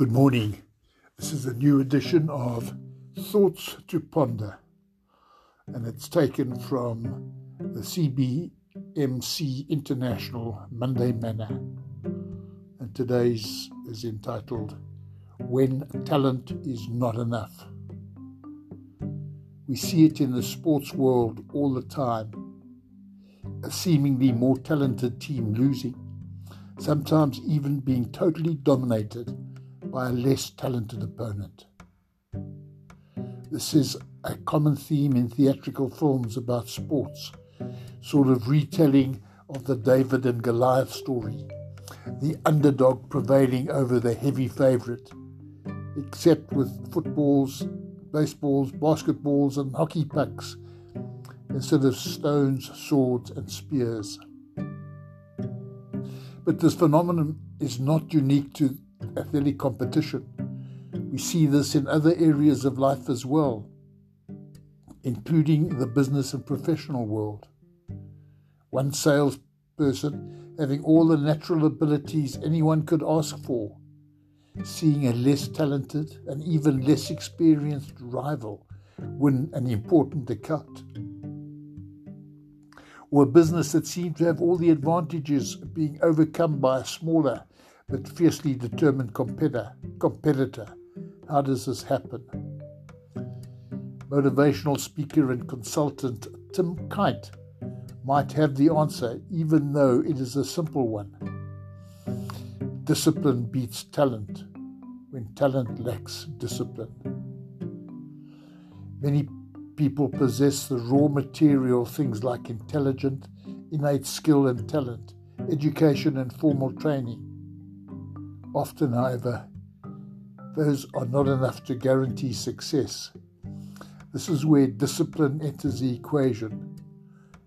Good morning. This is a new edition of Thoughts to Ponder, and it's taken from the CBMC International Monday Manna. And today's is entitled When Talent is Not Enough. We see it in the sports world all the time a seemingly more talented team losing, sometimes even being totally dominated by a less talented opponent. This is a common theme in theatrical films about sports, sort of retelling of the David and Goliath story, the underdog prevailing over the heavy favourite, except with footballs, baseballs, basketballs, and hockey pucks instead of stones, swords, and spears. But this phenomenon is not unique to athletic competition. We see this in other areas of life as well, including the business and professional world. One salesperson having all the natural abilities anyone could ask for, seeing a less talented and even less experienced rival win an important account. Or a business that seemed to have all the advantages being overcome by a smaller but fiercely determined competitor. competitor. How does this happen? Motivational speaker and consultant Tim Kite might have the answer, even though it is a simple one. Discipline beats talent when talent lacks discipline. Many people possess the raw material things like intelligent, innate skill and talent, education and formal training. Often, however, those are not enough to guarantee success. This is where discipline enters the equation.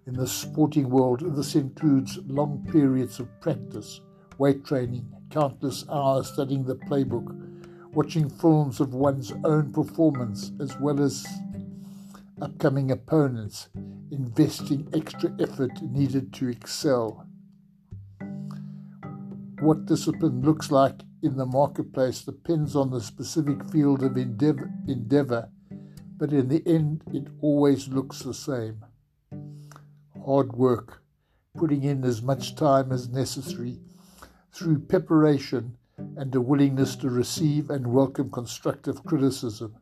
In the sporting world, this includes long periods of practice, weight training, countless hours studying the playbook, watching films of one's own performance, as well as upcoming opponents, investing extra effort needed to excel what discipline looks like in the marketplace depends on the specific field of endeavor, endeavor, but in the end, it always looks the same. Hard work, putting in as much time as necessary, through preparation and a willingness to receive and welcome constructive criticism.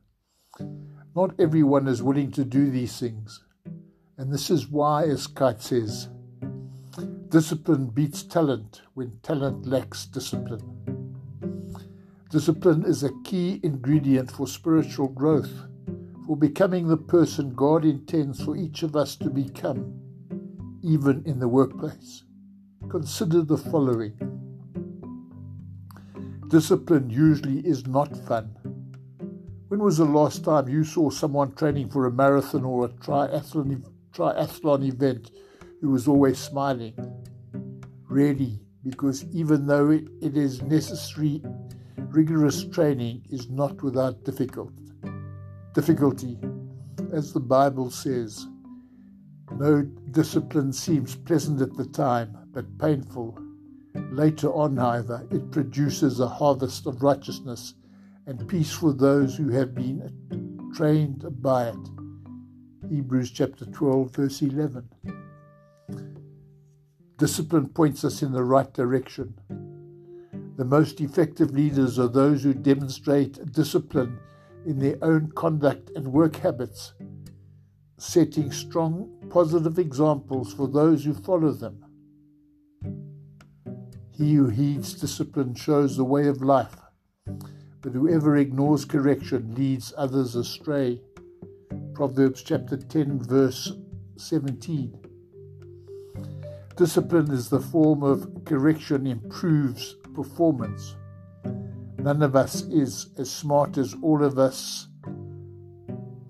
Not everyone is willing to do these things, and this is why, as Kite says, Discipline beats talent when talent lacks discipline. Discipline is a key ingredient for spiritual growth, for becoming the person God intends for each of us to become, even in the workplace. Consider the following Discipline usually is not fun. When was the last time you saw someone training for a marathon or a triathlon, triathlon event who was always smiling? Really, because even though it, it is necessary, rigorous training is not without difficult, difficulty. As the Bible says, no discipline seems pleasant at the time, but painful. Later on, however, it produces a harvest of righteousness and peace for those who have been trained by it. Hebrews chapter 12, verse 11. Discipline points us in the right direction. The most effective leaders are those who demonstrate discipline in their own conduct and work habits, setting strong, positive examples for those who follow them. He who heeds discipline shows the way of life, but whoever ignores correction leads others astray. Proverbs chapter 10, verse 17. Discipline is the form of correction improves performance. None of us is as smart as all of us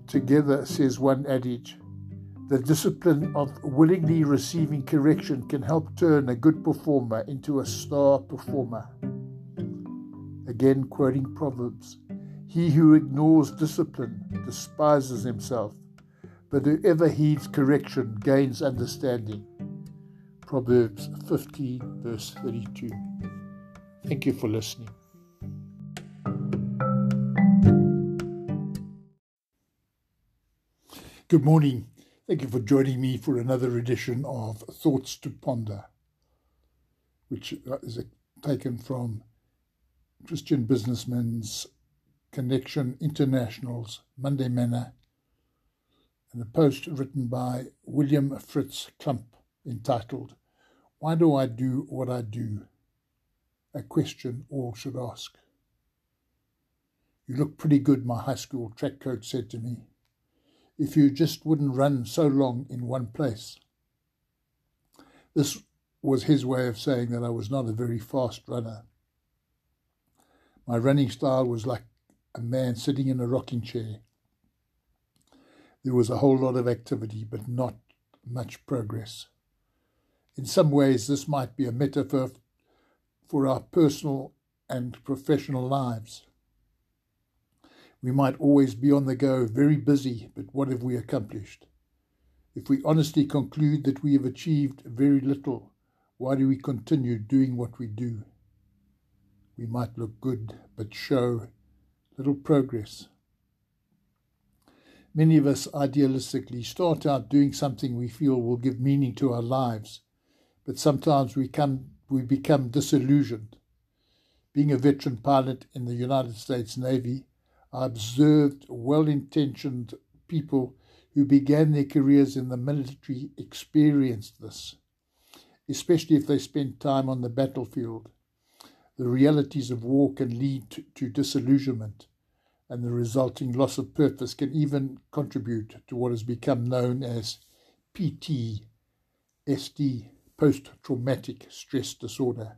together, says one adage. The discipline of willingly receiving correction can help turn a good performer into a star performer. Again, quoting Proverbs He who ignores discipline despises himself, but whoever heeds correction gains understanding. Proverbs 50, verse 32. Thank you for listening. Good morning. Thank you for joining me for another edition of Thoughts to Ponder, which uh, is uh, taken from Christian Businessmen's Connection International's Monday Manna and a post written by William Fritz Klumpp entitled why Do I Do What I Do? A question all should ask. You look pretty good, my high school track coach said to me if you just wouldn't run so long in one place. This was his way of saying that I was not a very fast runner. My running style was like a man sitting in a rocking chair. There was a whole lot of activity, but not much progress. In some ways, this might be a metaphor for our personal and professional lives. We might always be on the go, very busy, but what have we accomplished? If we honestly conclude that we have achieved very little, why do we continue doing what we do? We might look good, but show little progress. Many of us idealistically start out doing something we feel will give meaning to our lives, but sometimes we, we become disillusioned. Being a veteran pilot in the United States Navy, I observed well intentioned people who began their careers in the military experienced this, especially if they spent time on the battlefield. The realities of war can lead to disillusionment, and the resulting loss of purpose can even contribute to what has become known as PTSD, post traumatic stress disorder.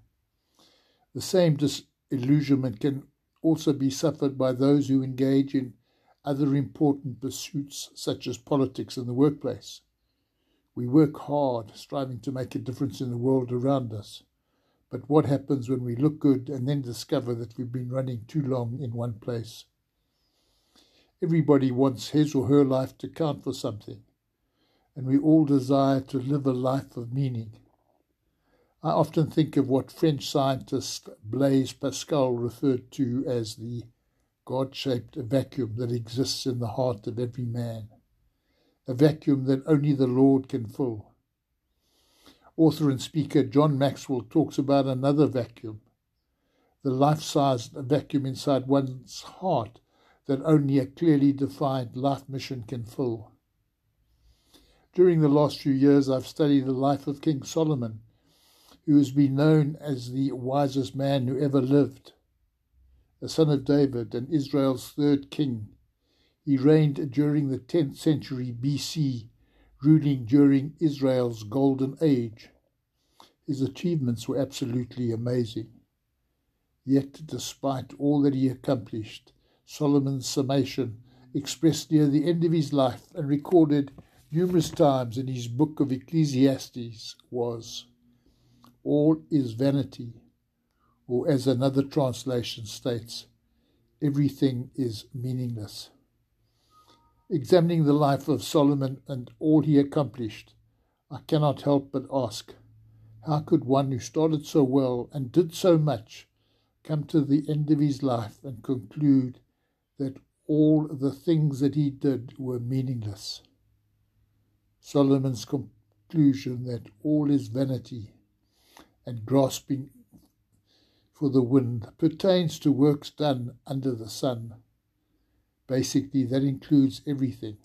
The same disillusionment can also be suffered by those who engage in other important pursuits such as politics in the workplace. We work hard, striving to make a difference in the world around us. But what happens when we look good and then discover that we've been running too long in one place? Everybody wants his or her life to count for something, and we all desire to live a life of meaning. I often think of what French scientist Blaise Pascal referred to as the God shaped vacuum that exists in the heart of every man, a vacuum that only the Lord can fill. Author and speaker John Maxwell talks about another vacuum, the life sized vacuum inside one's heart that only a clearly defined life mission can fill. During the last few years, I've studied the life of King Solomon who has been known as the wisest man who ever lived. A son of David and Israel's third king, he reigned during the 10th century BC, ruling during Israel's golden age. His achievements were absolutely amazing. Yet, despite all that he accomplished, Solomon's summation, expressed near the end of his life and recorded numerous times in his book of Ecclesiastes, was all is vanity, or as another translation states, everything is meaningless. Examining the life of Solomon and all he accomplished, I cannot help but ask, how could one who started so well and did so much come to the end of his life and conclude that all the things that he did were meaningless? Solomon's conclusion that all is vanity and grasping for the wind pertains to works done under the sun. Basically, that includes everything.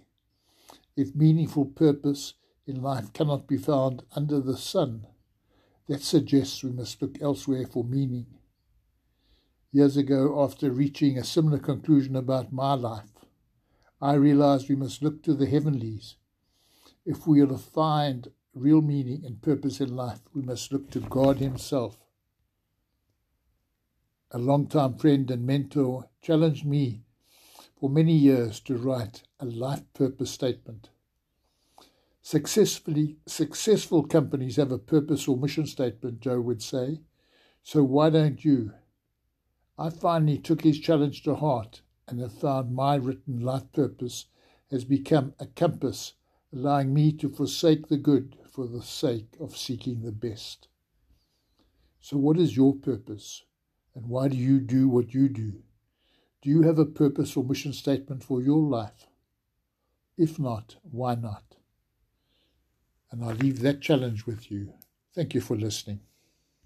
If meaningful purpose in life cannot be found under the sun, that suggests we must look elsewhere for meaning. Years ago, after reaching a similar conclusion about my life, I realized we must look to the heavenlies. If we are to find real meaning and purpose in life, we must look to God Himself. A long-time friend and mentor challenged me for many years to write a life purpose statement. Successfully, successful companies have a purpose or mission statement, Joe would say. So why don't you? I finally took his challenge to heart and have found my written life purpose has become a compass allowing me to forsake the good for the sake of seeking the best. So, what is your purpose? And why do you do what you do? Do you have a purpose or mission statement for your life? If not, why not? And I leave that challenge with you. Thank you for listening.